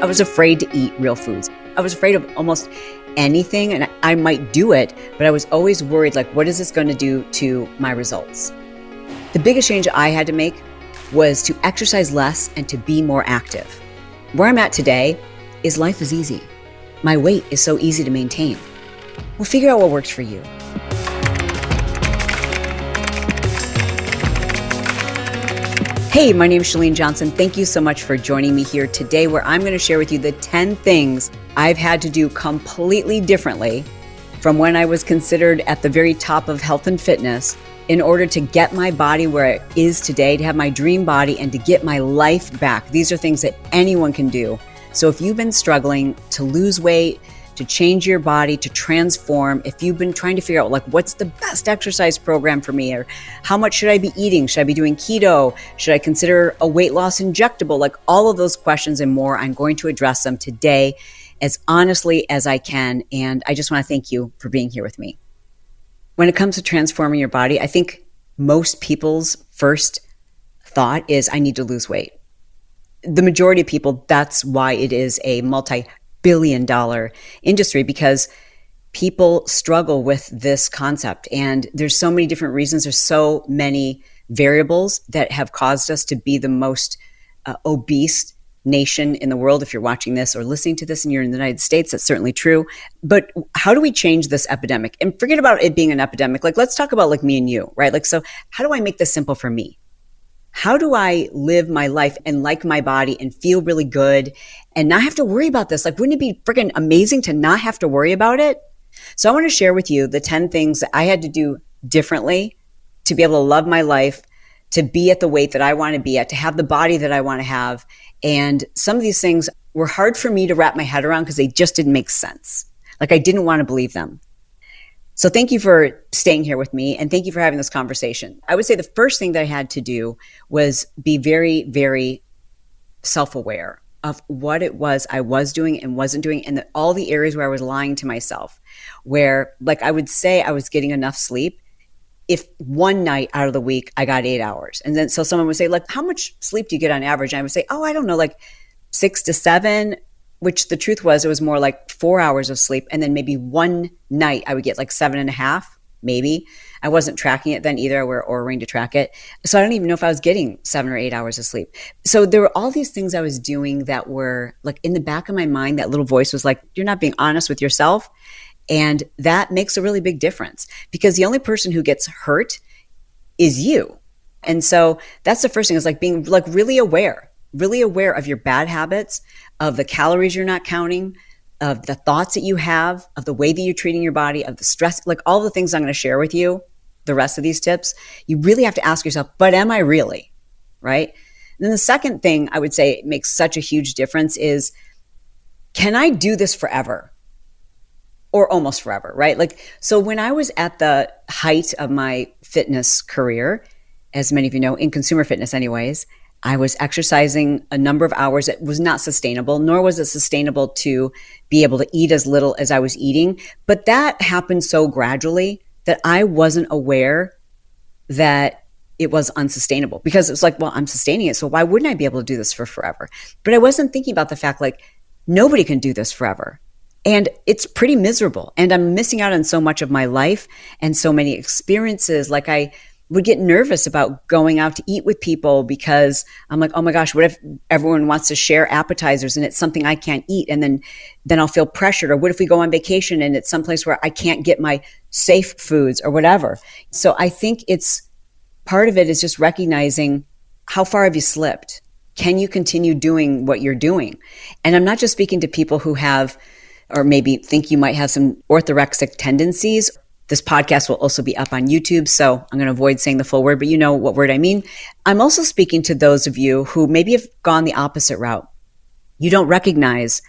I was afraid to eat real foods. I was afraid of almost anything and I might do it, but I was always worried like, what is this going to do to my results? The biggest change I had to make was to exercise less and to be more active. Where I'm at today is life is easy. My weight is so easy to maintain. Well, figure out what works for you. Hey, my name is Chalene Johnson. Thank you so much for joining me here today, where I'm going to share with you the 10 things I've had to do completely differently from when I was considered at the very top of health and fitness in order to get my body where it is today, to have my dream body, and to get my life back. These are things that anyone can do. So if you've been struggling to lose weight, to change your body, to transform. If you've been trying to figure out, like, what's the best exercise program for me, or how much should I be eating? Should I be doing keto? Should I consider a weight loss injectable? Like, all of those questions and more, I'm going to address them today as honestly as I can. And I just want to thank you for being here with me. When it comes to transforming your body, I think most people's first thought is, I need to lose weight the majority of people, that's why it is a multi billion dollar industry because people struggle with this concept. And there's so many different reasons. There's so many variables that have caused us to be the most uh, obese nation in the world. If you're watching this or listening to this and you're in the United States that's certainly true. But how do we change this epidemic? And forget about it being an epidemic. Like let's talk about like me and you right? Like so how do I make this simple for me how do I live my life and like my body and feel really good and not have to worry about this? Like, wouldn't it be freaking amazing to not have to worry about it? So I want to share with you the 10 things that I had to do differently to be able to love my life, to be at the weight that I want to be at, to have the body that I want to have. And some of these things were hard for me to wrap my head around because they just didn't make sense. Like I didn't want to believe them. So thank you for staying here with me and thank you for having this conversation. I would say the first thing that I had to do was be very, very self aware of what it was I was doing and wasn't doing, and the, all the areas where I was lying to myself. Where, like, I would say I was getting enough sleep if one night out of the week I got eight hours. And then so someone would say, like, how much sleep do you get on average? And I would say, oh, I don't know, like six to seven which the truth was it was more like four hours of sleep and then maybe one night i would get like seven and a half maybe. I wasn't tracking it then either I or Oura to track it. So i don't even know if i was getting seven or eight hours of sleep. So there were all these things i was doing that were like in the back of my mind that little voice was like you're not being honest with yourself. And that makes a really big difference because the only person who gets hurt is you. And so that's the first thing is like being like really aware really aware of your bad habits of the calories you're not counting, of the thoughts that you have, of the way that you're treating your body, of the stress, like all the things I'm going to share with you, the rest of these tips, you really have to ask yourself, but am I really? Right? And then the second thing I would say makes such a huge difference is can I do this forever? Or almost forever, right? Like, so when I was at the height of my fitness career, as many of you know, in consumer fitness, anyways, I was exercising a number of hours that was not sustainable, nor was it sustainable to be able to eat as little as I was eating. But that happened so gradually that I wasn't aware that it was unsustainable because it was like, well, I'm sustaining it. So why wouldn't I be able to do this for forever? But I wasn't thinking about the fact like nobody can do this forever. And it's pretty miserable. And I'm missing out on so much of my life and so many experiences. Like I would get nervous about going out to eat with people because I'm like, oh my gosh, what if everyone wants to share appetizers and it's something I can't eat? And then, then I'll feel pressured. Or what if we go on vacation and it's someplace where I can't get my safe foods or whatever? So I think it's part of it is just recognizing how far have you slipped? Can you continue doing what you're doing? And I'm not just speaking to people who have, or maybe think you might have some orthorexic tendencies this podcast will also be up on YouTube, so I'm going to avoid saying the full word, but you know what word I mean. I'm also speaking to those of you who maybe have gone the opposite route. you don't recognize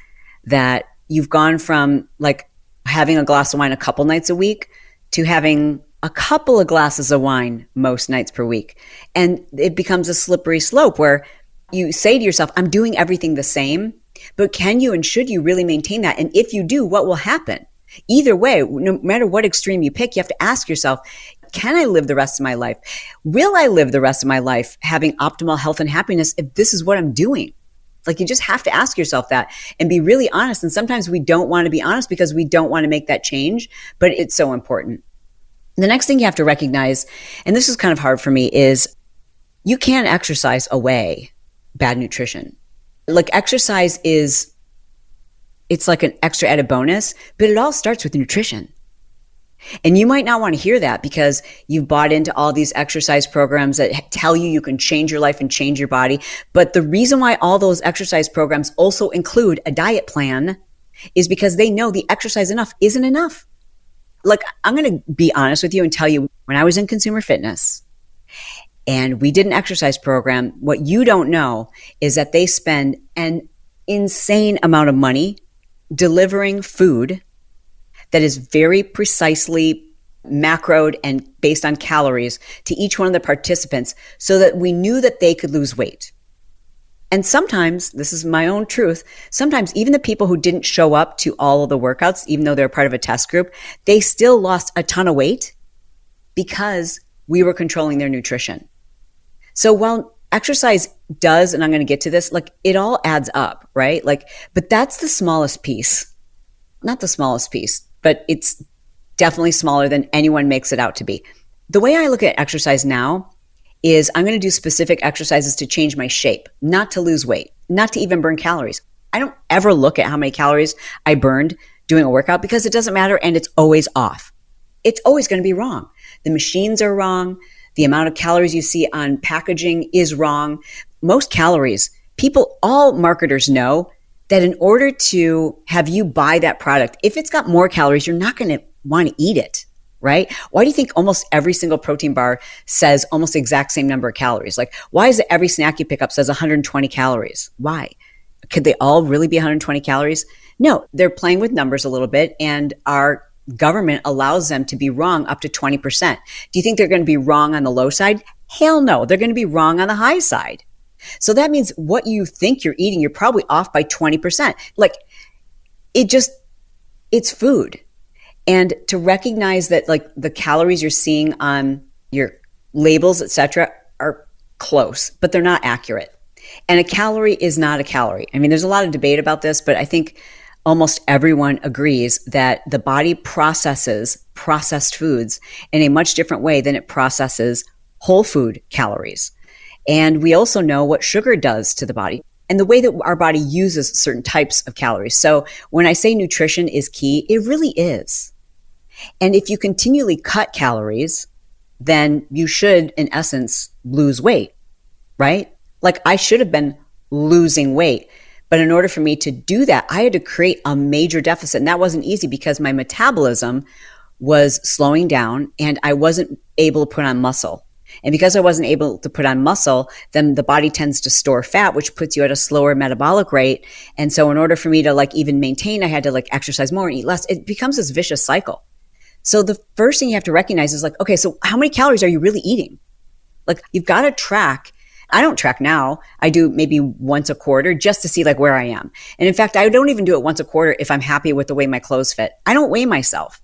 that you've gone from like having a glass of wine a couple nights a week to having a couple of glasses of wine most nights per week. And it becomes a slippery slope where you say to yourself, I'm doing everything the same, but can you and should you really maintain that? And if you do, what will happen? Either way, no matter what extreme you pick, you have to ask yourself, can I live the rest of my life? Will I live the rest of my life having optimal health and happiness if this is what I'm doing? Like you just have to ask yourself that and be really honest. And sometimes we don't want to be honest because we don't want to make that change, but it's so important. The next thing you have to recognize, and this is kind of hard for me, is you can't exercise away bad nutrition. Like exercise is, it's like an extra added bonus, but it all starts with nutrition. And you might not want to hear that because you've bought into all these exercise programs that tell you you can change your life and change your body. But the reason why all those exercise programs also include a diet plan is because they know the exercise enough isn't enough. Like, I'm going to be honest with you and tell you when I was in consumer fitness and we did an exercise program, what you don't know is that they spend an insane amount of money delivering food that is very precisely macroed and based on calories to each one of the participants so that we knew that they could lose weight. And sometimes, this is my own truth, sometimes even the people who didn't show up to all of the workouts, even though they're part of a test group, they still lost a ton of weight because we were controlling their nutrition. So while exercise does, and I'm going to get to this, like it all adds up, right? Like, but that's the smallest piece. Not the smallest piece but it's definitely smaller than anyone makes it out to be. The way I look at exercise now is I'm going to do specific exercises to change my shape, not to lose weight, not to even burn calories. I don't ever look at how many calories I burned doing a workout because it doesn't matter and it's always off. It's always going to be wrong. The machines are wrong. The amount of calories you see on packaging is wrong. Most calories, people, all marketers know that in order to have you buy that product, if it's got more calories, you're not going to want to eat it, right? Why do you think almost every single protein bar says almost the exact same number of calories? Like, why is it every snack you pick up says 120 calories? Why? Could they all really be 120 calories? No, they're playing with numbers a little bit and our government allows them to be wrong up to 20%. Do you think they're going to be wrong on the low side? Hell no. They're going to be wrong on the high side. So that means what you think you're eating, you're probably off by 20%. Like it just, it's food. And to recognize that like the calories you're seeing on your labels, etc., are close, but they're not accurate. And a calorie is not a calorie. I mean, there's a lot of debate about this, but I think almost everyone agrees that the body processes processed foods in a much different way than it processes whole food calories. And we also know what sugar does to the body and the way that our body uses certain types of calories. So when I say nutrition is key, it really is. And if you continually cut calories, then you should, in essence, lose weight, right? Like I should have been losing weight. But in order for me to do that, I had to create a major deficit. And that wasn't easy because my metabolism was slowing down and I wasn't able to put on muscle. And because I wasn't able to put on muscle, then the body tends to store fat, which puts you at a slower metabolic rate. And so in order for me to like even maintain, I had to like exercise more and eat less. It becomes this vicious cycle. So the first thing you have to recognize is like, okay, so how many calories are you really eating? Like you've got to track. I don't track now. I do maybe once a quarter just to see like where I am. And in fact, I don't even do it once a quarter if I'm happy with the way my clothes fit. I don't weigh myself.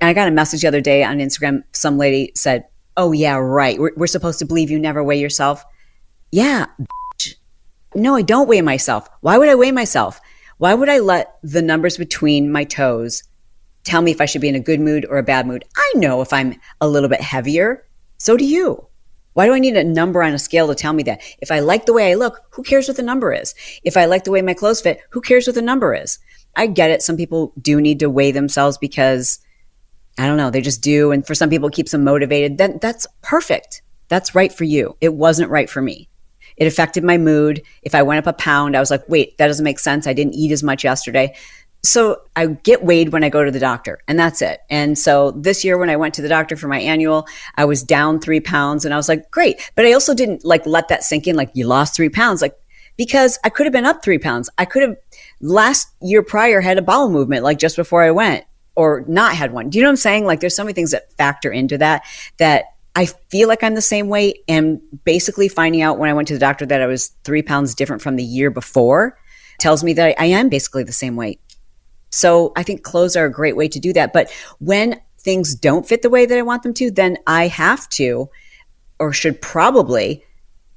And I got a message the other day on Instagram. Some lady said, Oh, yeah, right. We're, we're supposed to believe you never weigh yourself. Yeah. Bitch. No, I don't weigh myself. Why would I weigh myself? Why would I let the numbers between my toes tell me if I should be in a good mood or a bad mood? I know if I'm a little bit heavier. So do you. Why do I need a number on a scale to tell me that? If I like the way I look, who cares what the number is? If I like the way my clothes fit, who cares what the number is? I get it. Some people do need to weigh themselves because I don't know, they just do. And for some people, it keeps them motivated. Then that's perfect. That's right for you. It wasn't right for me. It affected my mood. If I went up a pound, I was like, wait, that doesn't make sense. I didn't eat as much yesterday. So I get weighed when I go to the doctor, and that's it. And so this year, when I went to the doctor for my annual, I was down three pounds, and I was like, great. But I also didn't like let that sink in, like, you lost three pounds. Like, because I could have been up three pounds. I could have last year prior had a bowel movement like just before I went or not had one. Do you know what I'm saying? Like there's so many things that factor into that that I feel like I'm the same weight and basically finding out when I went to the doctor that I was three pounds different from the year before tells me that I am basically the same weight. So I think clothes are a great way to do that. But when things don't fit the way that I want them to, then I have to or should probably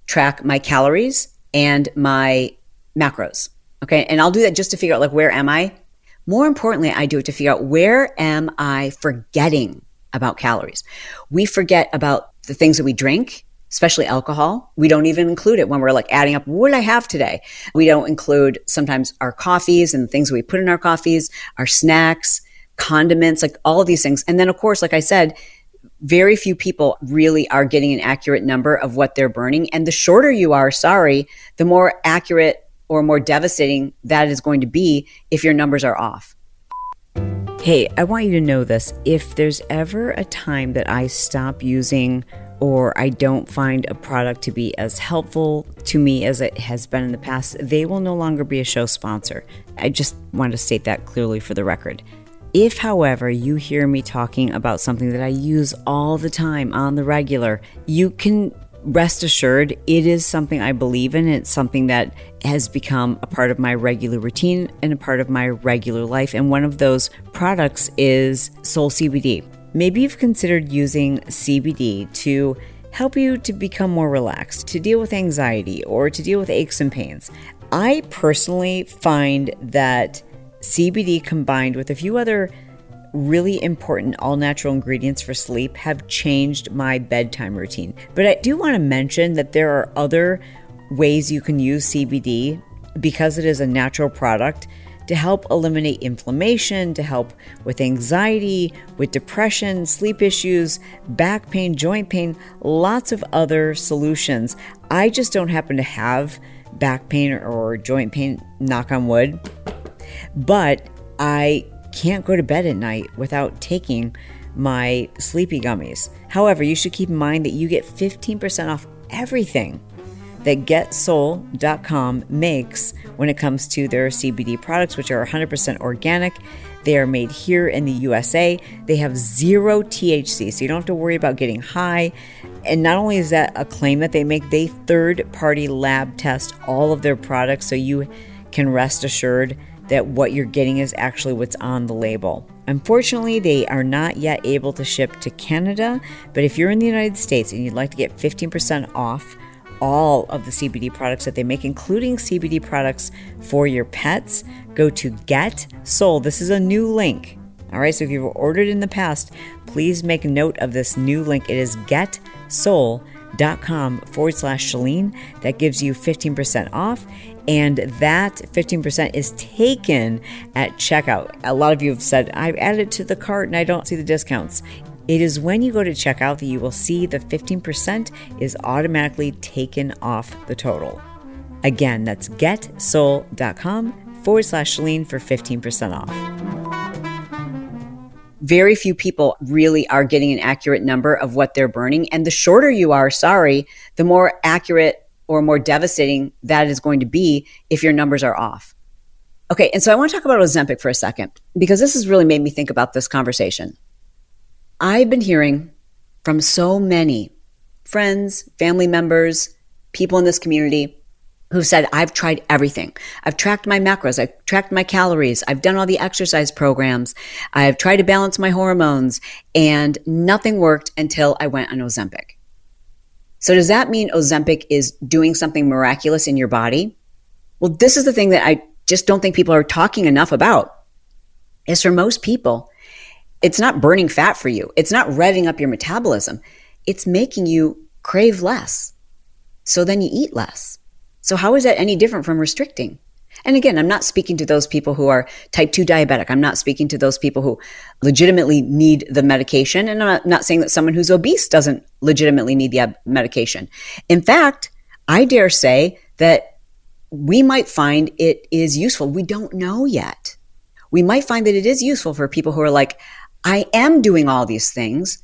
track my calories and my macros. Okay. And I'll do that just to figure out like where am I? More importantly, I do it to figure out where am I forgetting about calories. We forget about the things that we drink, especially alcohol. We don't even include it when we're like adding up what did I have today. We don't include sometimes our coffees and things we put in our coffees, our snacks, condiments, like all of these things. And then of course, like I said, very few people really are getting an accurate number of what they're burning. And the shorter you are, sorry, the more accurate or more devastating that is going to be if your numbers are off. Hey, I want you to know this. If there's ever a time that I stop using or I don't find a product to be as helpful to me as it has been in the past, they will no longer be a show sponsor. I just want to state that clearly for the record. If, however, you hear me talking about something that I use all the time on the regular, you can rest assured it is something I believe in. It's something that has become a part of my regular routine and a part of my regular life. And one of those products is Soul CBD. Maybe you've considered using CBD to help you to become more relaxed, to deal with anxiety, or to deal with aches and pains. I personally find that CBD combined with a few other really important all natural ingredients for sleep have changed my bedtime routine. But I do want to mention that there are other ways you can use CBD because it is a natural product to help eliminate inflammation, to help with anxiety, with depression, sleep issues, back pain, joint pain, lots of other solutions. I just don't happen to have back pain or joint pain, knock on wood, but I can't go to bed at night without taking my sleepy gummies. However, you should keep in mind that you get 15% off everything that getsoul.com makes when it comes to their CBD products, which are 100% organic. They are made here in the USA. They have zero THC, so you don't have to worry about getting high. And not only is that a claim that they make, they third party lab test all of their products so you can rest assured that what you're getting is actually what's on the label. Unfortunately, they are not yet able to ship to Canada, but if you're in the United States and you'd like to get 15% off all of the CBD products that they make, including CBD products for your pets, go to Get Soul. This is a new link. All right, so if you've ordered in the past, please make note of this new link. It is getsoul.com forward slash Chalene. That gives you 15% off and that 15% is taken at checkout. A lot of you have said, I've added to the cart and I don't see the discounts. It is when you go to checkout that you will see the 15% is automatically taken off the total. Again, that's getsoul.com forward slash Chalene for 15% off. Very few people really are getting an accurate number of what they're burning. And the shorter you are, sorry, the more accurate or more devastating that is going to be if your numbers are off. Okay, and so I want to talk about Ozempic for a second because this has really made me think about this conversation. I've been hearing from so many friends, family members, people in this community who've said, I've tried everything. I've tracked my macros. I've tracked my calories. I've done all the exercise programs. I've tried to balance my hormones and nothing worked until I went on Ozempic. So does that mean Ozempic is doing something miraculous in your body? Well, this is the thing that I just don't think people are talking enough about. Is for most people, it's not burning fat for you. It's not revving up your metabolism. It's making you crave less. So then you eat less. So how is that any different from restricting? And again, I'm not speaking to those people who are type 2 diabetic. I'm not speaking to those people who legitimately need the medication. And I'm not, saying that someone who's obese doesn't legitimately need the medication. In fact, I dare say that we might find it is useful. We don't know yet. We might find that it is useful for people who are like, I am doing all these things,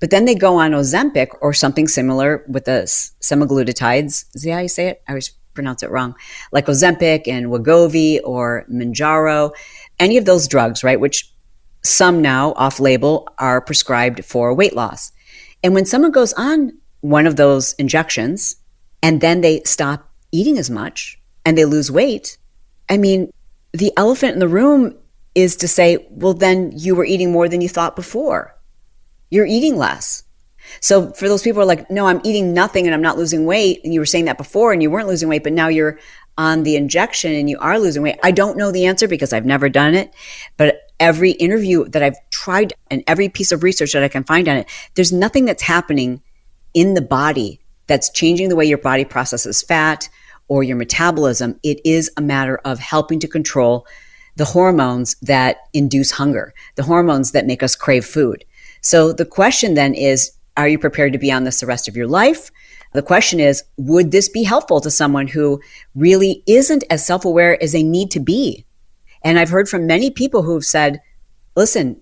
but then they go on Ozempic or something similar with the semaglutides. Is that how you say it? I always pronounce it wrong, like Ozempic and Wegovy or Mounjaro, any of those drugs, right, which some now off label are prescribed for weight loss. And when someone goes on one of those injections and then they stop eating as much and they lose weight, I mean, the elephant in the room is to say, well, then you were eating more than you thought before. You're eating less. So for those people are like, no, I'm eating nothing and I'm not losing weight. And you were saying that before and you weren't losing weight, but now you're on the injection and you are losing weight. I don't know the answer because I've never done it. But every interview that I've tried and every piece of research that I can find on it, there's nothing that's happening in the body that's changing the way your body processes fat or your metabolism. It is a matter of helping to control the hormones that induce hunger, the hormones that make us crave food. So the question then is, are you prepared to be on this the rest of your life? The question is, would this be helpful to someone who really isn't as self aware as they need to be? And I've heard from many people who've said, listen,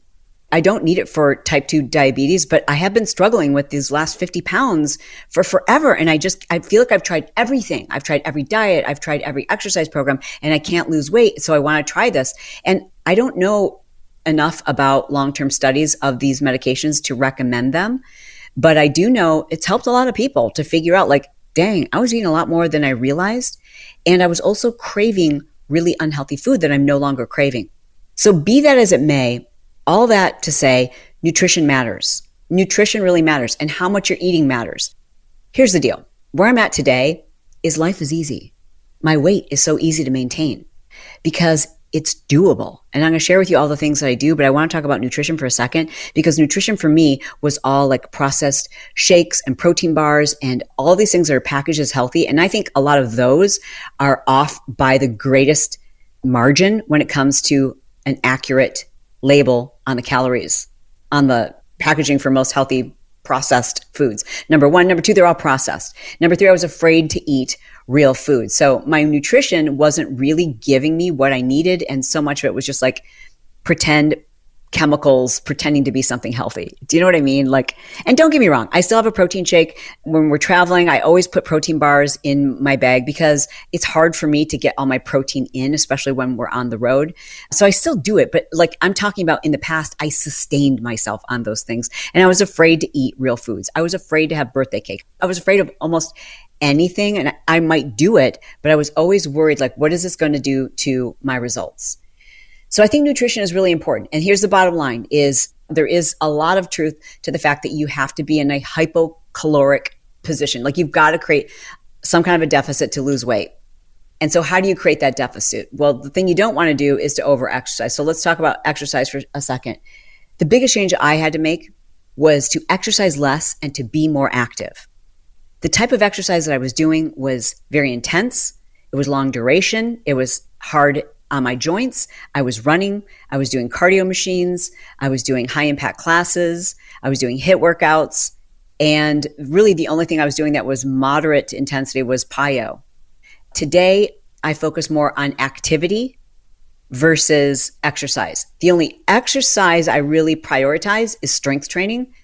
I don't need it for type 2 diabetes, but I have been struggling with these last 50 pounds for forever. And I just, I feel like I've tried everything. I've tried every diet. I've tried every exercise program and I can't lose weight. So I want to try this. And I don't know enough about long term studies of these medications to recommend them. But I do know it's helped a lot of people to figure out like, dang, I was eating a lot more than I realized. And I was also craving really unhealthy food that I'm no longer craving. So be that as it may, all that to say, nutrition matters. Nutrition really matters and how much you're eating matters. Here's the deal. Where I'm at today is life is easy. My weight is so easy to maintain because it's doable. And I'm going to share with you all the things that I do, but I want to talk about nutrition for a second because nutrition for me was all like processed shakes and protein bars and all these things that are packaged as healthy. And I think a lot of those are off by the greatest margin when it comes to an accurate label on the calories on the packaging for most healthy processed foods. Number one. Number two, they're all processed. Number three, I was afraid to eat real food. So my nutrition wasn't really giving me what I needed. And so much of it was just like pretend chemicals pretending to be something healthy. Do you know what I mean? Like, and don't get me wrong, I still have a protein shake. When we're traveling, I always put protein bars in my bag because it's hard for me to get all my protein in, especially when we're on the road. So I still do it. But like I'm talking about in the past, I sustained myself on those things and I was afraid to eat real foods. I was afraid to have birthday cake. I was afraid of almost anything and I might do it, but I was always worried, like, what is this going to do to my results? So I think nutrition is really important. And here's the bottom line is there is a lot of truth to the fact that you have to be in a hypocaloric position. Like you've got to create some kind of a deficit to lose weight. And so how do you create that deficit? Well, the thing you don't want to do is to over exercise. So let's talk about exercise for a second. The biggest change I had to make was to exercise less and to be more active. The type of exercise that I was doing was very intense. It was long duration. It was hard on my joints. I was running. I was doing cardio machines. I was doing high impact classes. I was doing HIIT workouts. And really, the only thing I was doing that was moderate intensity was PiYo. Today, I focus more on activity versus exercise. The only exercise I really prioritize is strength training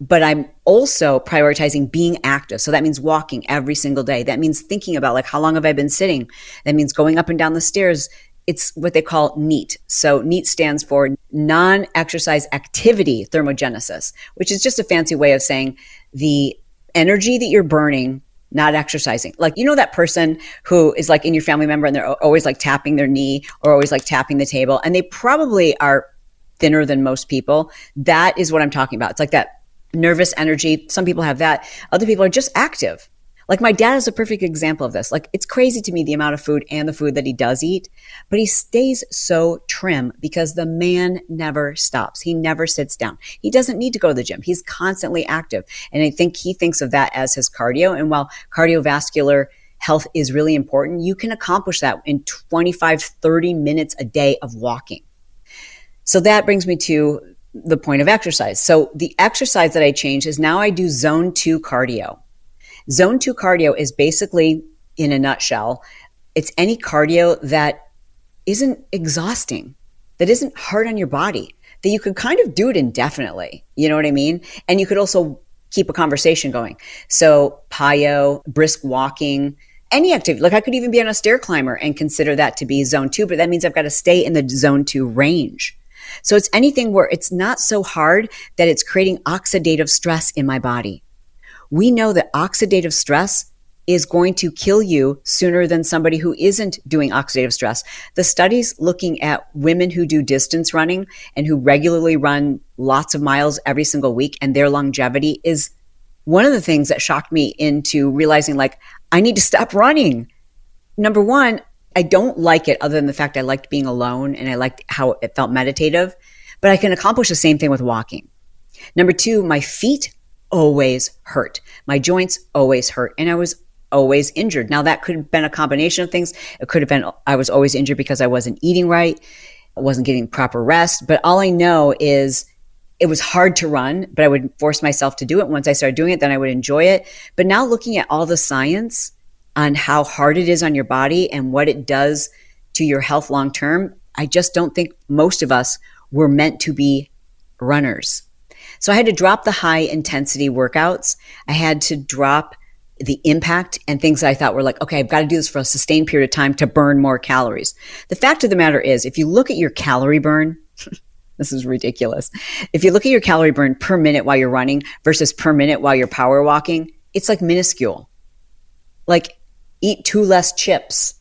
but I'm also prioritizing being active. So that means walking every single day. That means thinking about like how long have I been sitting? That means going up and down the stairs. It's what they call NEAT. So NEAT stands for non exercise activity thermogenesis, which is just a fancy way of saying the energy that you're burning not exercising. Like, you know, that person who is like in your family member and they're always like tapping their knee or always like tapping the table and they probably are thinner than most people. That is what I'm talking about. It's like that nervous energy. Some people have that. Other people are just active. Like my dad is a perfect example of this. Like it's crazy to me the amount of food and the food that he does eat, but he stays so trim because the man never stops. He never sits down. He doesn't need to go to the gym. He's constantly active. And I think he thinks of that as his cardio. And while cardiovascular health is really important, you can accomplish that in 25, 30 minutes a day of walking. So that brings me to the point of exercise. So the exercise that I changed is now I do zone two cardio. Zone two cardio is basically, in a nutshell, it's any cardio that isn't exhausting, that isn't hard on your body, that you could kind of do it indefinitely. You know what I mean? And you could also keep a conversation going. So PiYo, brisk walking, any activity. Like I could even be on a stair climber and consider that to be zone two, but that means I've got to stay in the zone two range. So it's anything where it's not so hard that it's creating oxidative stress in my body. We know that oxidative stress is going to kill you sooner than somebody who isn't doing oxidative stress. The studies looking at women who do distance running and who regularly run lots of miles every single week and their longevity is one of the things that shocked me into realizing like I need to stop running. Number one, I don't like it other than the fact I liked being alone and I liked how it felt meditative, but I can accomplish the same thing with walking. Number two, my feet always hurt. My joints always hurt. And I was always injured. Now that could have been a combination of things. It could have been I was always injured because I wasn't eating right, I wasn't getting proper rest. But all I know is it was hard to run, but I would force myself to do it. Once I started doing it, then I would enjoy it. But now looking at all the science on how hard it is on your body and what it does to your health long term, I just don't think most of us were meant to be runners. So I had to drop the high intensity workouts. I had to drop the impact and things that I thought were like, okay, I've got to do this for a sustained period of time to burn more calories. The fact of the matter is, if you look at your calorie burn, this is ridiculous. If you look at your calorie burn per minute while you're running versus per minute while you're power walking, it's like minuscule. Like eat two less chips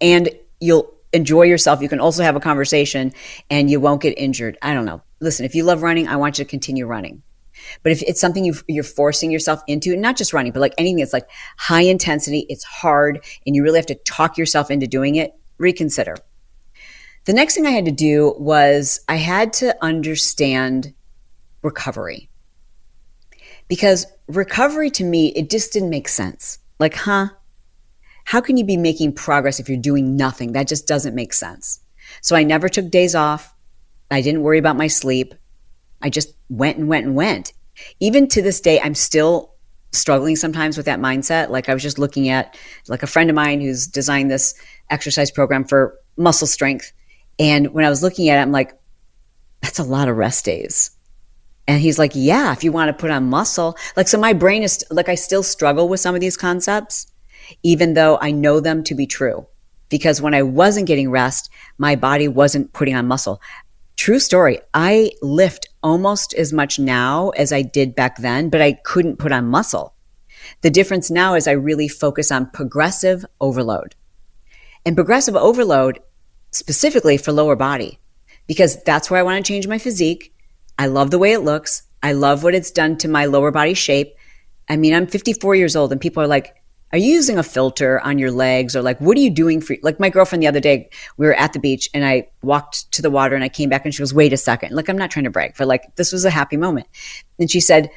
and you'll enjoy yourself. You can also have a conversation and you won't get injured. I don't know. Listen, if you love running, I want you to continue running. But if it's something you are forcing yourself into, not just running, but like anything that's like high intensity, it's hard, and you really have to talk yourself into doing it, reconsider. The next thing I had to do was I had to understand recovery. Because recovery to me, it just didn't make sense. Like, huh? How can you be making progress if you're doing nothing? That just doesn't make sense. So I never took days off. I didn't worry about my sleep. I just went and went and went. Even to this day, I'm still struggling sometimes with that mindset. Like I was just looking at like a friend of mine who's designed this exercise program for muscle strength. And when I was looking at it, I'm like, that's a lot of rest days. And he's like, yeah, if you want to put on muscle, like, so my brain is like, I still struggle with some of these concepts, even though I know them to be true. Because when I wasn't getting rest, my body wasn't putting on muscle. True story. I lift almost as much now as I did back then, but I couldn't put on muscle. The difference now is I really focus on progressive overload. And progressive overload specifically for lower body, because that's where I want to change my physique. I love the way it looks. I love what it's done to my lower body shape. I mean, I'm 54 years old and people are like, are you using a filter on your legs or like what are you doing for like my girlfriend the other day we were at the beach and i walked to the water and i came back and she goes wait a second. Like i'm not trying to brag but like this was a happy moment. And she said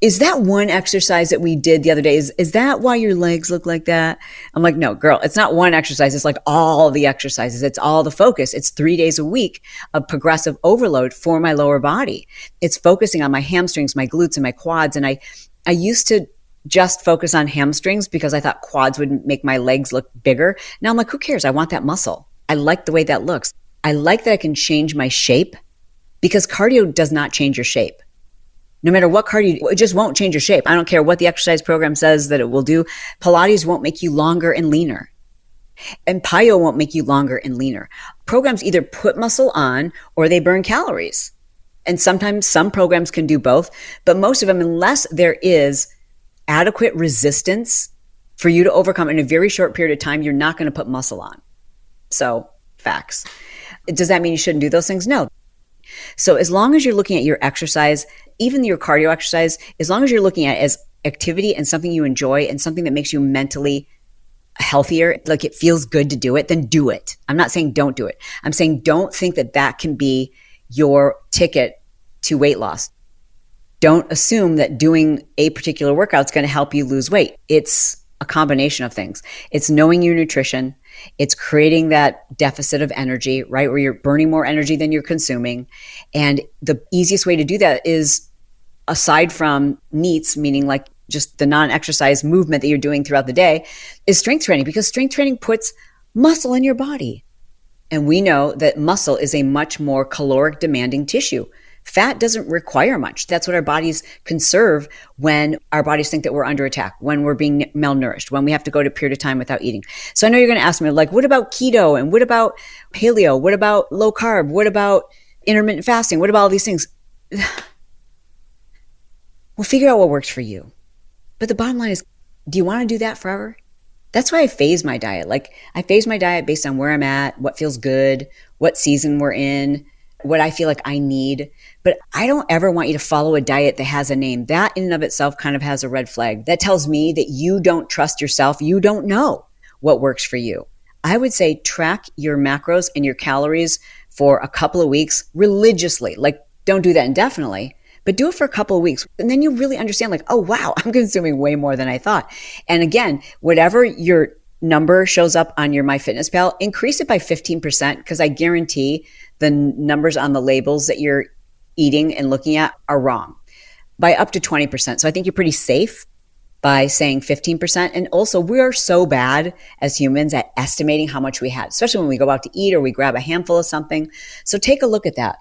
is that one exercise that we did the other day is, is that why your legs look like that? I'm like no girl it's not one exercise. It's like all the exercises. It's all the focus. It's three days a week of progressive overload for my lower body. It's focusing on my hamstrings my glutes and my quads. And i i used to just focus on hamstrings because I thought quads would make my legs look bigger. Now I'm like, who cares? I want that muscle. I like the way that looks. I like that I can change my shape because cardio does not change your shape. No matter what cardio, it just won't change your shape. I don't care what the exercise program says that it will do. Pilates won't make you longer and leaner. And PiYo won't make you longer and leaner. Programs either put muscle on or they burn calories. And sometimes some programs can do both, but most of them, unless there is adequate resistance for you to overcome in a very short period of time, you're not going to put muscle on. So, facts. Does that mean you shouldn't do those things? No. So, as long as you're looking at your exercise, even your cardio exercise, as long as you're looking at it as activity and something you enjoy and something that makes you mentally healthier, like it feels good to do it, then do it. I'm not saying don't do it. I'm saying don't think that that can be your ticket to weight loss don't assume that doing a particular workout is going to help you lose weight. It's a combination of things. It's knowing your nutrition. It's creating that deficit of energy, right? Where you're burning more energy than you're consuming. And the easiest way to do that is aside from NEATs, meaning like just the non exercise movement that you're doing throughout the day, is strength training because strength training puts muscle in your body. And we know that muscle is a much more caloric demanding tissue Fat doesn't require much. That's what our bodies conserve when our bodies think that we're under attack, when we're being malnourished, when we have to go to a period of time without eating. So I know you're going to ask me, like, what about keto? And what about paleo? What about low carb? What about intermittent fasting? What about all these things? We'll figure out what works for you. But the bottom line is, do you want to do that forever? That's why I phase my diet. Like I phase my diet based on where I'm at, what feels good, what season we're in, what I feel like I need. But I don't ever want you to follow a diet that has a name. That in and of itself kind of has a red flag. That tells me that you don't trust yourself. You don't know what works for you. I would say track your macros and your calories for a couple of weeks religiously. Like don't do that indefinitely, but do it for a couple of weeks. And then you really understand like, oh, wow, I'm consuming way more than I thought. And again, whatever your number shows up on your MyFitnessPal, increase it by 15% because I guarantee the numbers on the labels that you're eating and looking at are wrong by up to 20%. So I think you're pretty safe by saying 15%. And also, we are so bad as humans at estimating how much we had, especially when we go out to eat or we grab a handful of something. So take a look at that.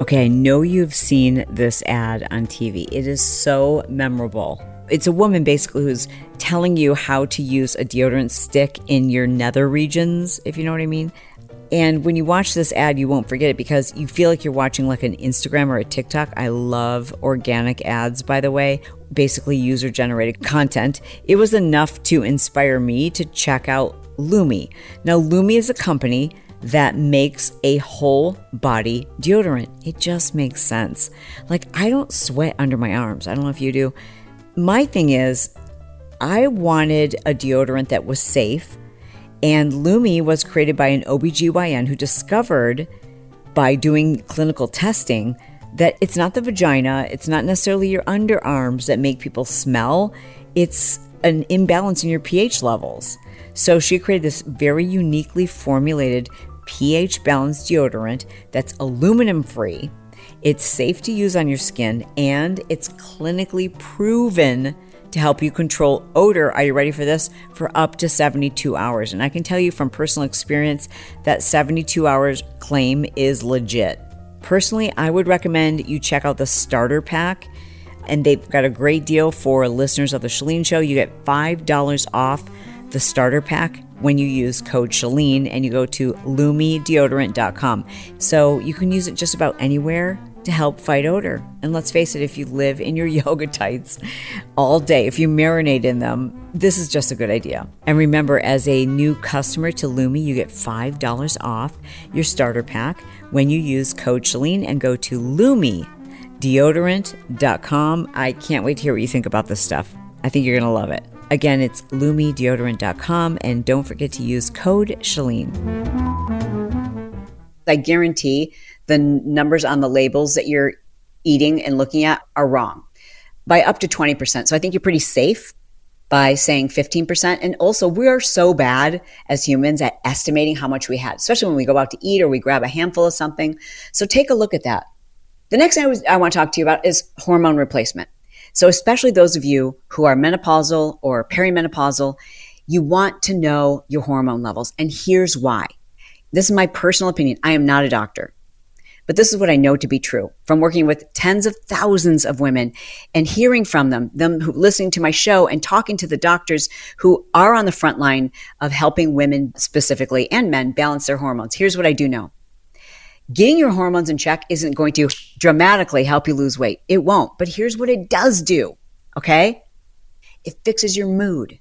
Okay, I know you've seen this ad on TV. It is so memorable. It's a woman basically who's telling you how to use a deodorant stick in your nether regions, if you know what I mean. And when you watch this ad, you won't forget it because you feel like you're watching like an Instagram or a TikTok. I love organic ads, by the way, basically user generated content. It was enough to inspire me to check out Lume. Now, Lume is a company that makes a whole body deodorant. It just makes sense. Like, I don't sweat under my arms. I don't know if you do. My thing is, I wanted a deodorant that was safe, and Lume was created by an OBGYN who discovered by doing clinical testing that it's not the vagina, it's not necessarily your underarms that make people smell, it's an imbalance in your pH levels. So she created this very uniquely formulated pH balanced deodorant that's aluminum free. It's safe to use on your skin and it's clinically proven to help you control odor. Are you ready for this? For up to 72 hours. And I can tell you from personal experience that 72 hours claim is legit. Personally, I would recommend you check out the starter pack. And they've got a great deal for listeners of the Chalene Show. You get $5 off the starter pack when you use code Chalene and you go to lumedeodorant.com. So you can use it just about anywhere to help fight odor. And let's face it, if you live in your yoga tights all day, if you marinate in them, this is just a good idea. And remember, as a new customer to Lume, you get $5 off your starter pack when you use code Chalene and go to lumedeodorant.com. I can't wait to hear what you think about this stuff. I think you're going to love it. Again, it's lumedeodorant.com and don't forget to use code Chalene. I guarantee the numbers on the labels that you're eating and looking at are wrong by up to 20%. So I think you're pretty safe by saying 15%. And also, we are so bad as humans at estimating how much we had, especially when we go out to eat or we grab a handful of something. So take a look at that. The next thing I, was, I want to talk to you about is hormone replacement. So, especially those of you who are menopausal or perimenopausal, you want to know your hormone levels. And here's why. This is my personal opinion. I am not a doctor, but this is what I know to be true from working with tens of thousands of women and hearing from them, them who, listening to my show and talking to the doctors who are on the front line of helping women specifically and men balance their hormones. Here's what I do know Getting your hormones in check isn't going to dramatically help you lose weight. It won't. But here's what it does do. Okay. It fixes your mood.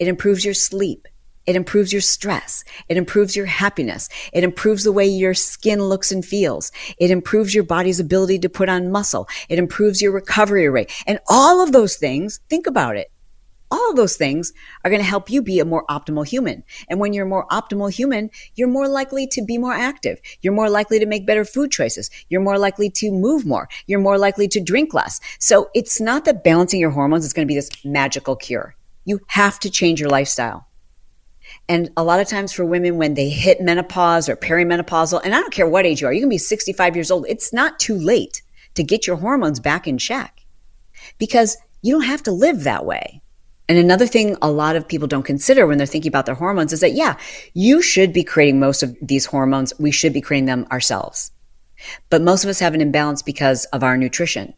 It improves your sleep. It improves your stress. It improves your happiness. It improves the way your skin looks and feels. It improves your body's ability to put on muscle. It improves your recovery rate. And all of those things, think about it all of those things are going to help you be a more optimal human. And when you're a more optimal human, you're more likely to be more active. You're more likely to make better food choices. You're more likely to move more. You're more likely to drink less. So it's not that balancing your hormones is going to be this magical cure. You have to change your lifestyle. And a lot of times for women, when they hit menopause or perimenopausal, and I don't care what age you are, you can be 65 years old. It's not too late to get your hormones back in check because you don't have to live that way. And another thing a lot of people don't consider when they're thinking about their hormones is that, yeah, you should be creating most of these hormones. We should be creating them ourselves. But most of us have an imbalance because of our nutrition.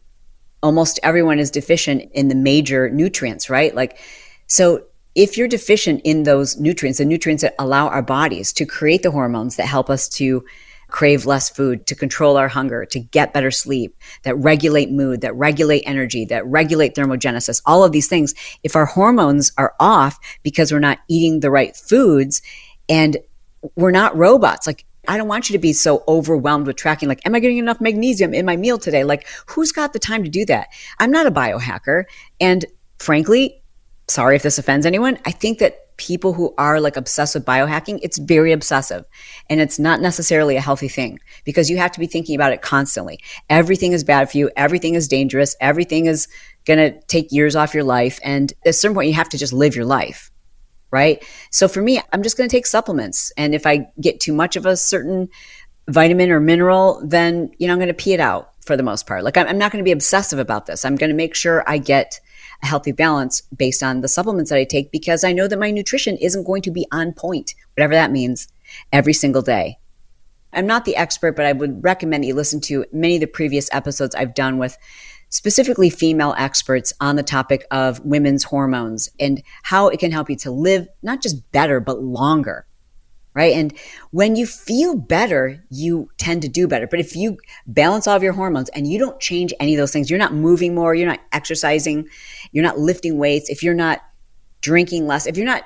Almost everyone is deficient in the major nutrients, right? Like, so if you're deficient in those nutrients, the nutrients that allow our bodies to create the hormones that help us to crave less food, to control our hunger, to get better sleep, that regulate mood, that regulate energy, that regulate thermogenesis, all of these things. If our hormones are off because we're not eating the right foods and we're not robots, like I don't want you to be so overwhelmed with tracking. Like, am I getting enough magnesium in my meal today? Like, who's got the time to do that? I'm not a biohacker. And frankly, sorry if this offends anyone. I think that people who are like obsessed with biohacking, it's very obsessive and it's not necessarily a healthy thing because you have to be thinking about it constantly. Everything is bad for you. Everything is dangerous. Everything is going to take years off your life. And at a certain point, you have to just live your life. Right. So for me, I'm just going to take supplements. And if I get too much of a certain vitamin or mineral, then, you know, I'm going to pee it out for the most part. Like I'm not going to be obsessive about this. I'm going to make sure I get healthy balance based on the supplements that I take because I know that my nutrition isn't going to be on point, whatever that means, every single day. I'm not the expert, but I would recommend that you listen to many of the previous episodes I've done with specifically female experts on the topic of women's hormones and how it can help you to live not just better, but longer right? And when you feel better, you tend to do better. But if you balance all of your hormones and you don't change any of those things, you're not moving more, you're not exercising, you're not lifting weights, if you're not drinking less, if you're not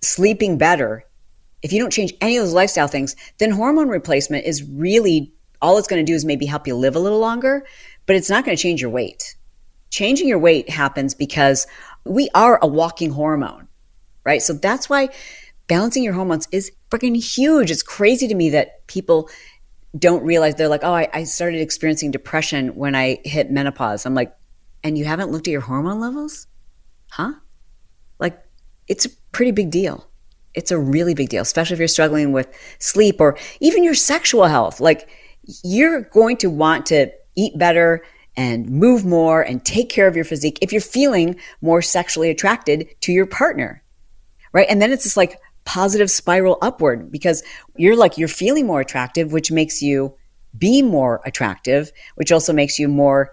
sleeping better, if you don't change any of those lifestyle things, then hormone replacement is really all it's going to do is maybe help you live a little longer, but it's not going to change your weight. Changing your weight happens because we are a walking hormone, right? So that's why balancing your hormones is freaking huge. It's crazy to me that people don't realize they're like, oh, I, I, started experiencing depression when I hit menopause. I'm like, and you haven't looked at your hormone levels? Huh? Like, it's a pretty big deal. It's a really big deal, especially if you're struggling with sleep or even your sexual health. Like, you're going to want to eat better and move more and take care of your physique if you're feeling more sexually attracted to your partner. Right. And then it's just like, positive spiral upward because you're like, you're feeling more attractive, which makes you be more attractive, which also makes you more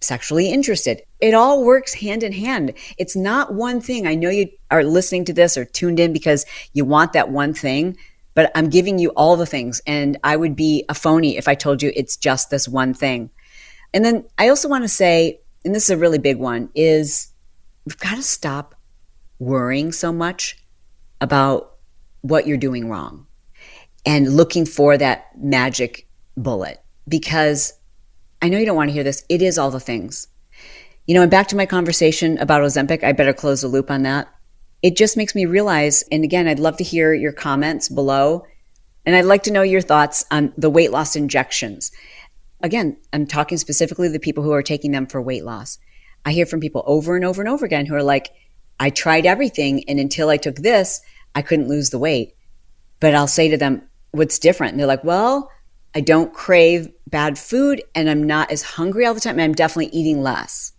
sexually interested. It all works hand in hand. It's not one thing. I know you are listening to this or tuned in because you want that one thing, but I'm giving you all the things. And I would be a phony if I told you it's just this one thing. And then I also want to say, and this is a really big one, is we've got to stop worrying so much about what you're doing wrong and looking for that magic bullet because I know you don't want to hear this. It is all the things. You know, and back to my conversation about Ozempic, I better close the loop on that. It just makes me realize, and again, I'd love to hear your comments below. And I'd like to know your thoughts on the weight loss injections. Again, I'm talking specifically to the people who are taking them for weight loss. I hear from people over and over and over again who are like, I tried everything. And until I took this, I couldn't lose the weight. But I'll say to them, what's different? And they're like, well, I don't crave bad food and I'm not as hungry all the time. And I'm definitely eating less.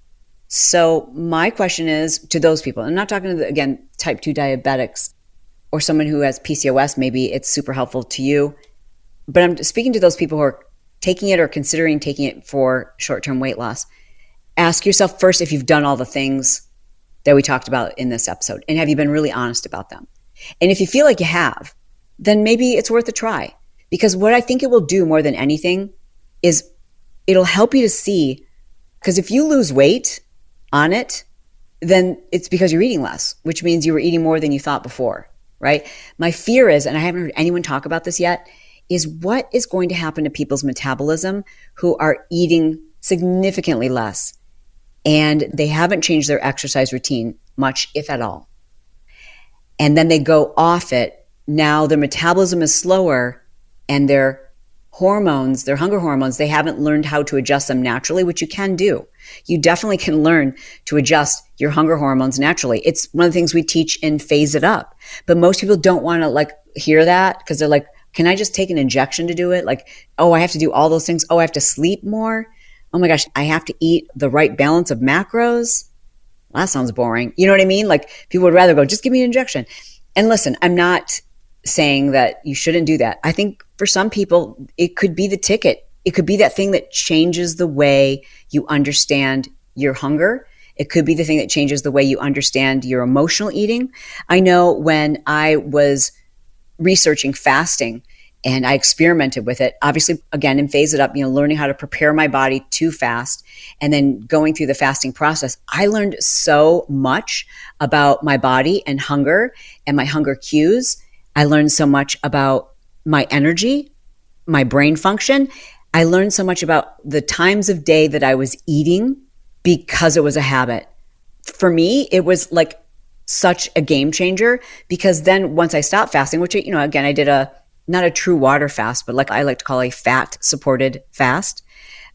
So my question is to those people, I'm not talking to, the, again, type 2 diabetics or someone who has PCOS, maybe it's super helpful to you. But I'm speaking to those people who are taking it or considering taking it for short term weight loss. Ask yourself first if you've done all the things that we talked about in this episode and have you been really honest about them? And if you feel like you have, then maybe it's worth a try. Because what I think it will do more than anything is it'll help you to see. Because if you lose weight on it, then it's because you're eating less, which means you were eating more than you thought before, right? My fear is, and I haven't heard anyone talk about this yet, is what is going to happen to people's metabolism who are eating significantly less and they haven't changed their exercise routine much, if at all and then they go off it. Now their metabolism is slower and their hormones, their hunger hormones, they haven't learned how to adjust them naturally, which you can do. You definitely can learn to adjust your hunger hormones naturally. It's one of the things we teach in Phase It Up. But most people don't want to like hear that because they're like, can I just take an injection to do it? Like, oh, I have to do all those things. Oh, I have to sleep more. Oh my gosh, I have to eat the right balance of macros that sounds boring. You know what I mean? Like people would rather go, just give me an injection. And listen, I'm not saying that you shouldn't do that. I think for some people, it could be the ticket it could be that thing that changes the way you understand your hunger. It could be the thing that changes the way you understand your emotional eating. I know when I was researching fasting and I experimented with it, obviously, again, and phase it up, you know, learning how to prepare my body to fast and then going through the fasting process, I learned so much about my body and hunger and my hunger cues. I learned so much about my energy, my brain function. I learned so much about the times of day that I was eating because it was a habit. For me, it was like such a game changer because then once I stopped fasting, which, you know, again, I did a, not a true water fast, but like I like to call a fat supported fast.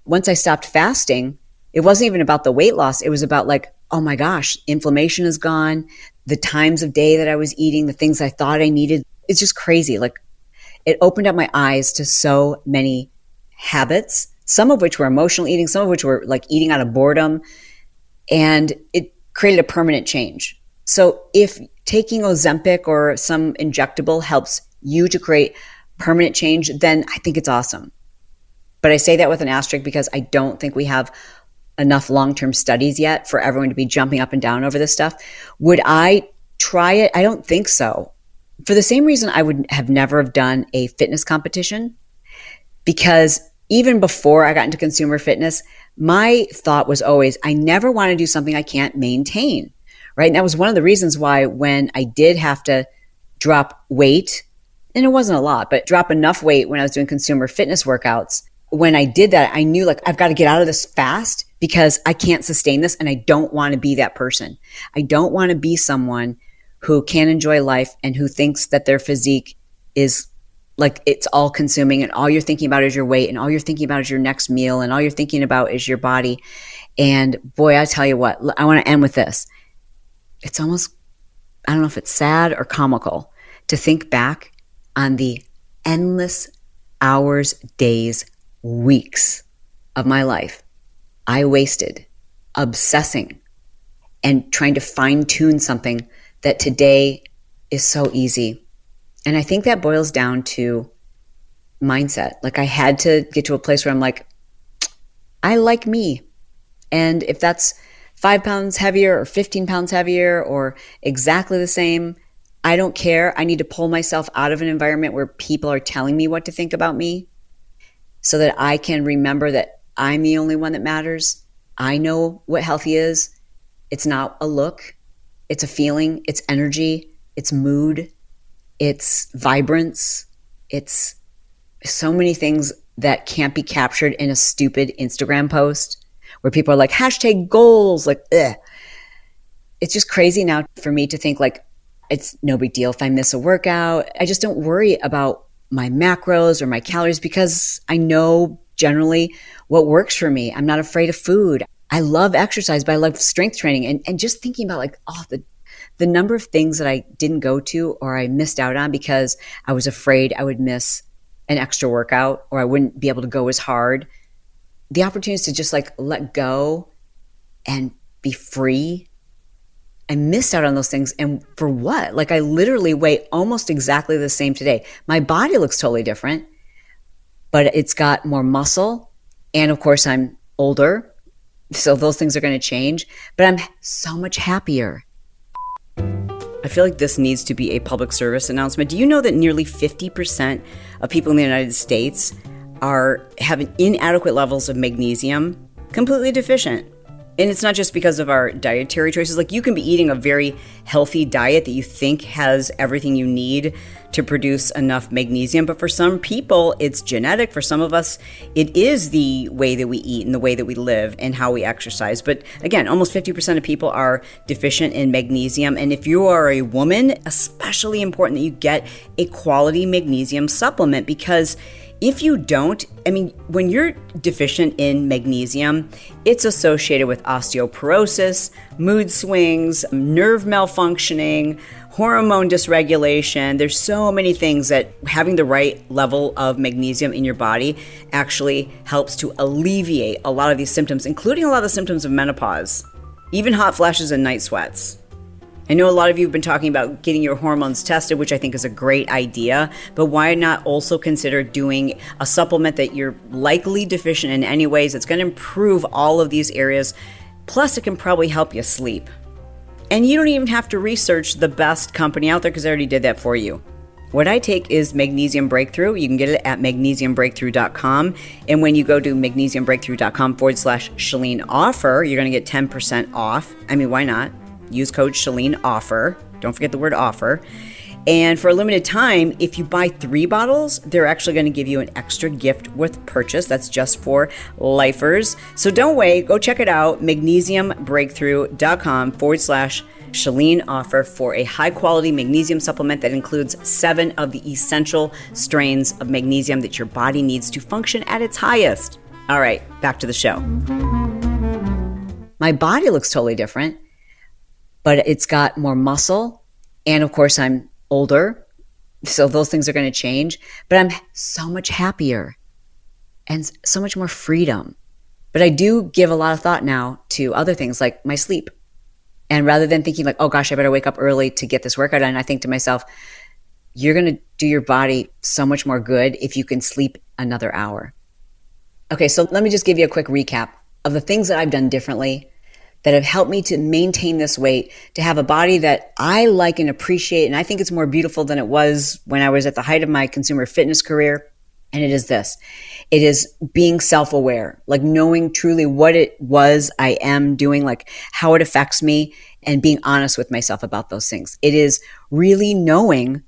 Once I stopped fasting, it wasn't even about the weight loss. It was about like, oh my gosh, inflammation is gone. The times of day that I was eating, the things I thought I needed. It's just crazy. Like it opened up my eyes to so many habits, some of which were emotional eating, some of which were like eating out of boredom. And it created a permanent change. So if taking Ozempic or some injectable helps you to create permanent change, then I think it's awesome. But I say that with an asterisk because I don't think we have enough long term studies yet for everyone to be jumping up and down over this stuff. Would I try it? I don't think so. For the same reason I would have never have done a fitness competition because even before I got into consumer fitness, my thought was always, I never want to do something I can't maintain. Right. And that was one of the reasons why when I did have to drop weight, and it wasn't a lot, but drop enough weight when I was doing consumer fitness workouts. When I did that, I knew like I've got to get out of this fast because I can't sustain this and I don't want to be that person. I don't want to be someone who can enjoy life and who thinks that their physique is like it's all consuming and all you're thinking about is your weight and all you're thinking about is your next meal and all you're thinking about is your body. And boy, I tell you what, I want to end with this. It's almost, I don't know if it's sad or comical to think back on the endless hours, days, weeks of my life I wasted obsessing and trying to fine tune something that today is so easy and I think that boils down to mindset. Like I had to get to a place where I'm like, I like me. And if that's five pounds heavier or 15 pounds heavier or exactly the same, I don't care. I need to pull myself out of an environment where people are telling me what to think about me so that I can remember that I'm the only one that matters. I know what healthy is. It's not a look, it's a feeling, it's energy, it's mood, it's vibrance, it's so many things that can't be captured in a stupid Instagram post where people are like hashtag goals, like, ugh. It's just crazy now for me to think like it's no big deal if I miss a workout. I just don't worry about my macros or my calories because I know generally what works for me. I'm not afraid of food. I love exercise, but I love strength training and, and just thinking about like, oh, the the number of things that I didn't go to or I missed out on because I was afraid I would miss an extra workout or I wouldn't be able to go as hard. The opportunities to just like let go and be free. I missed out on those things. And for what? Like I literally weigh almost exactly the same today. My body looks totally different, but it's got more muscle. And of course, I'm older. So those things are going to change, but I'm so much happier I feel like this needs to be a public service announcement. Do you know that nearly 50% of people in the United States are having inadequate levels of magnesium, completely deficient? And it's not just because of our dietary choices. Like you can be eating a very healthy diet that you think has everything you need to produce enough magnesium. But for some people, it's genetic. For some of us, it is the way that we eat and the way that we live and how we exercise. But again, almost 50% of people are deficient in magnesium. And if you are a woman, especially important that you get a quality magnesium supplement because if you don't, I mean, when you're deficient in magnesium, it's associated with osteoporosis, mood swings, nerve malfunctioning, hormone dysregulation. There's so many things that having the right level of magnesium in your body actually helps to alleviate a lot of these symptoms, including a lot of the symptoms of menopause, even hot flashes and night sweats. I know a lot of you have been talking about getting your hormones tested, which I think is a great idea, but why not also consider doing a supplement that you're likely deficient in any ways? It's going to improve all of these areas. Plus, it can probably help you sleep. And you don't even have to research the best company out there because I already did that for you. What I take is Magnesium Breakthrough. You can get it at magnesiumbreakthrough.com. And when you go to magnesiumbreakthrough.com forward slash Chalene offer, you're going to get 10% off. I mean, why not? Use code Chalene offer. Don't forget the word offer. And for a limited time, if you buy three bottles, they're actually going to give you an extra gift with purchase. That's just for lifers. So don't wait. Go check it out. Magnesiumbreakthrough.com forward slash Chalene offer for a high quality magnesium supplement that includes seven of the essential strains of magnesium that your body needs to function at its highest. All right, back to the show. My body looks totally different, but it's got more muscle. And of course, I'm older. So those things are going to change, but I'm so much happier and so much more freedom. But I do give a lot of thought now to other things like my sleep. And rather than thinking like, oh gosh, I better wake up early to get this workout done, I think to myself, you're going to do your body so much more good if you can sleep another hour. Okay, so let me just give you a quick recap of the things that I've done differently that have helped me to maintain this weight, to have a body that I like and appreciate. And I think it's more beautiful than it was when I was at the height of my consumer fitness career. And it is this it is being self aware, like knowing truly what it was I am doing, like how it affects me, and being honest with myself about those things. It is really knowing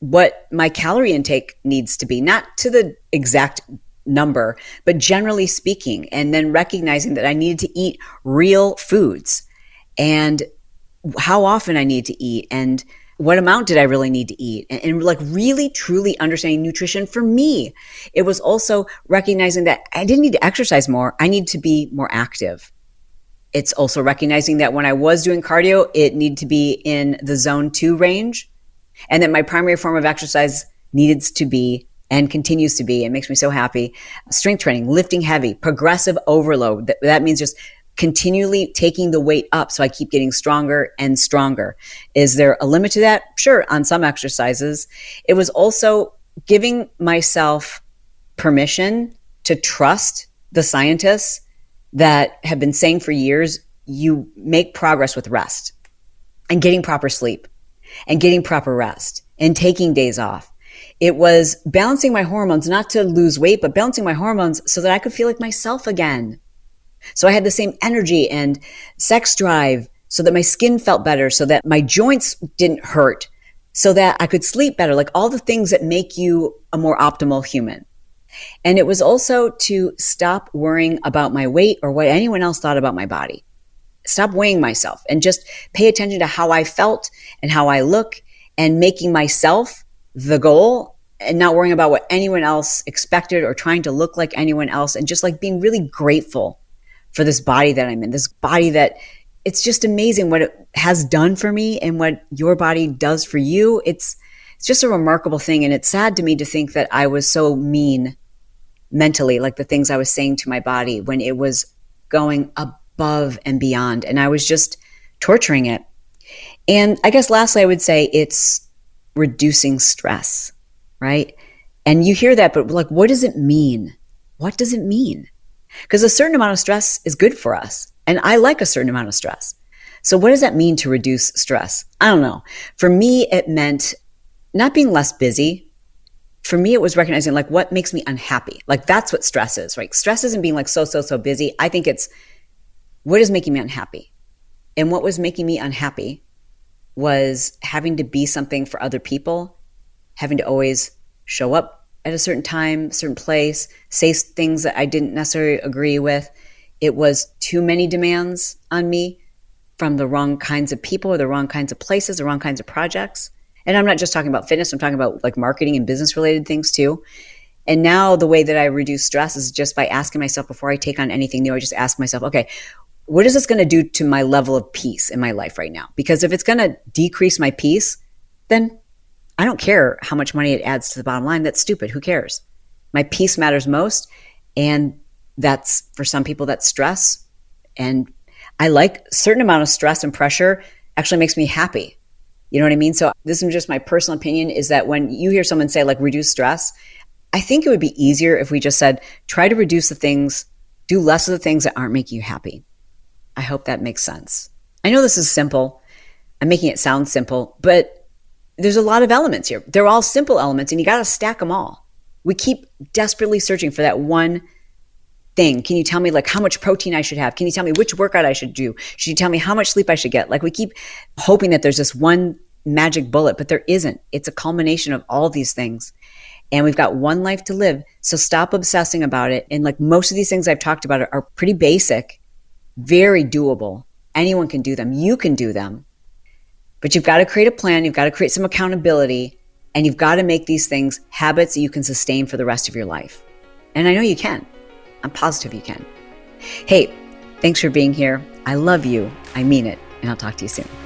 what my calorie intake needs to be, not to the exact number, but generally speaking, and then recognizing that I needed to eat real foods and how often I need to eat and what amount did I really need to eat? And, and, like really truly understanding nutrition for me. It was also recognizing that I didn't need to exercise more. I need to be more active. It's also recognizing that when I was doing cardio, it needed to be in the zone two range and that my primary form of exercise needed to be and continues to be. It makes me so happy. Strength training, lifting heavy, progressive overload. That, that means just continually taking the weight up so I keep getting stronger and stronger. Is there a limit to that? Sure, on some exercises. It was also giving myself permission to trust the scientists that have been saying for years you make progress with rest and getting proper sleep and getting proper rest and taking days off. It was balancing my hormones, not to lose weight, but balancing my hormones so that I could feel like myself again so I had the same energy and sex drive so that my skin felt better, so that my joints didn't hurt, so that I could sleep better, like all the things that make you a more optimal human. And it was also to stop worrying about my weight or what anyone else thought about my body. Stop weighing myself and just pay attention to how I felt and how I look and making myself the goal and not worrying about what anyone else expected or trying to look like anyone else and just like being really grateful for this body that I'm in, this body that it's just amazing what it has done for me and what your body does for you. It's it's just a remarkable thing and it's sad to me to think that I was so mean mentally like the things I was saying to my body when it was going above and beyond and I was just torturing it. And I guess lastly I would say it's reducing stress, right? And you hear that but like what does it mean? What does it mean? Because a certain amount of stress is good for us. And I like a certain amount of stress. So, what does that mean to reduce stress? I don't know. For me, it meant not being less busy. For me, it was recognizing like what makes me unhappy. Like that's what stress is, right? Stress isn't being like so, so, so busy. I think it's what is making me unhappy. And what was making me unhappy was having to be something for other people, having to always show up at a certain time, certain place, say things that I didn't necessarily agree with. It was too many demands on me from the wrong kinds of people or the wrong kinds of places, the wrong kinds of projects. And I'm not just talking about fitness, I'm talking about like marketing and business related things too. And now the way that I reduce stress is just by asking myself before I take on anything new, I just ask myself, okay, what is this going to do to my level of peace in my life right now? Because if it's going to decrease my peace, then I don't care how much money it adds to the bottom line. That's stupid. Who cares? My peace matters most. And that's for some people, that's stress. And I like certain amount of stress and pressure actually makes me happy. You know what I mean? So this is just my personal opinion is that when you hear someone say like reduce stress, I think it would be easier if we just said try to reduce the things, do less of the things that aren't making you happy. I hope that makes sense. I know this is simple. I'm making it sound simple, but there's a lot of elements here. They're all simple elements and you got to stack them all. We keep desperately searching for that one thing. Can you tell me like how much protein I should have? Can you tell me which workout I should do? Should you tell me how much sleep I should get? Like we keep hoping that there's this one magic bullet, but there isn't. It's a culmination of all these things. And we've got one life to live. So stop obsessing about it. And like most of these things I've talked about are pretty basic, very doable. Anyone can do them. You can do them. But you've got to create a plan. You've got to create some accountability and you've got to make these things habits that you can sustain for the rest of your life. And I know you can. I'm positive you can. Hey, thanks for being here. I love you. I mean it. And I'll talk to you soon.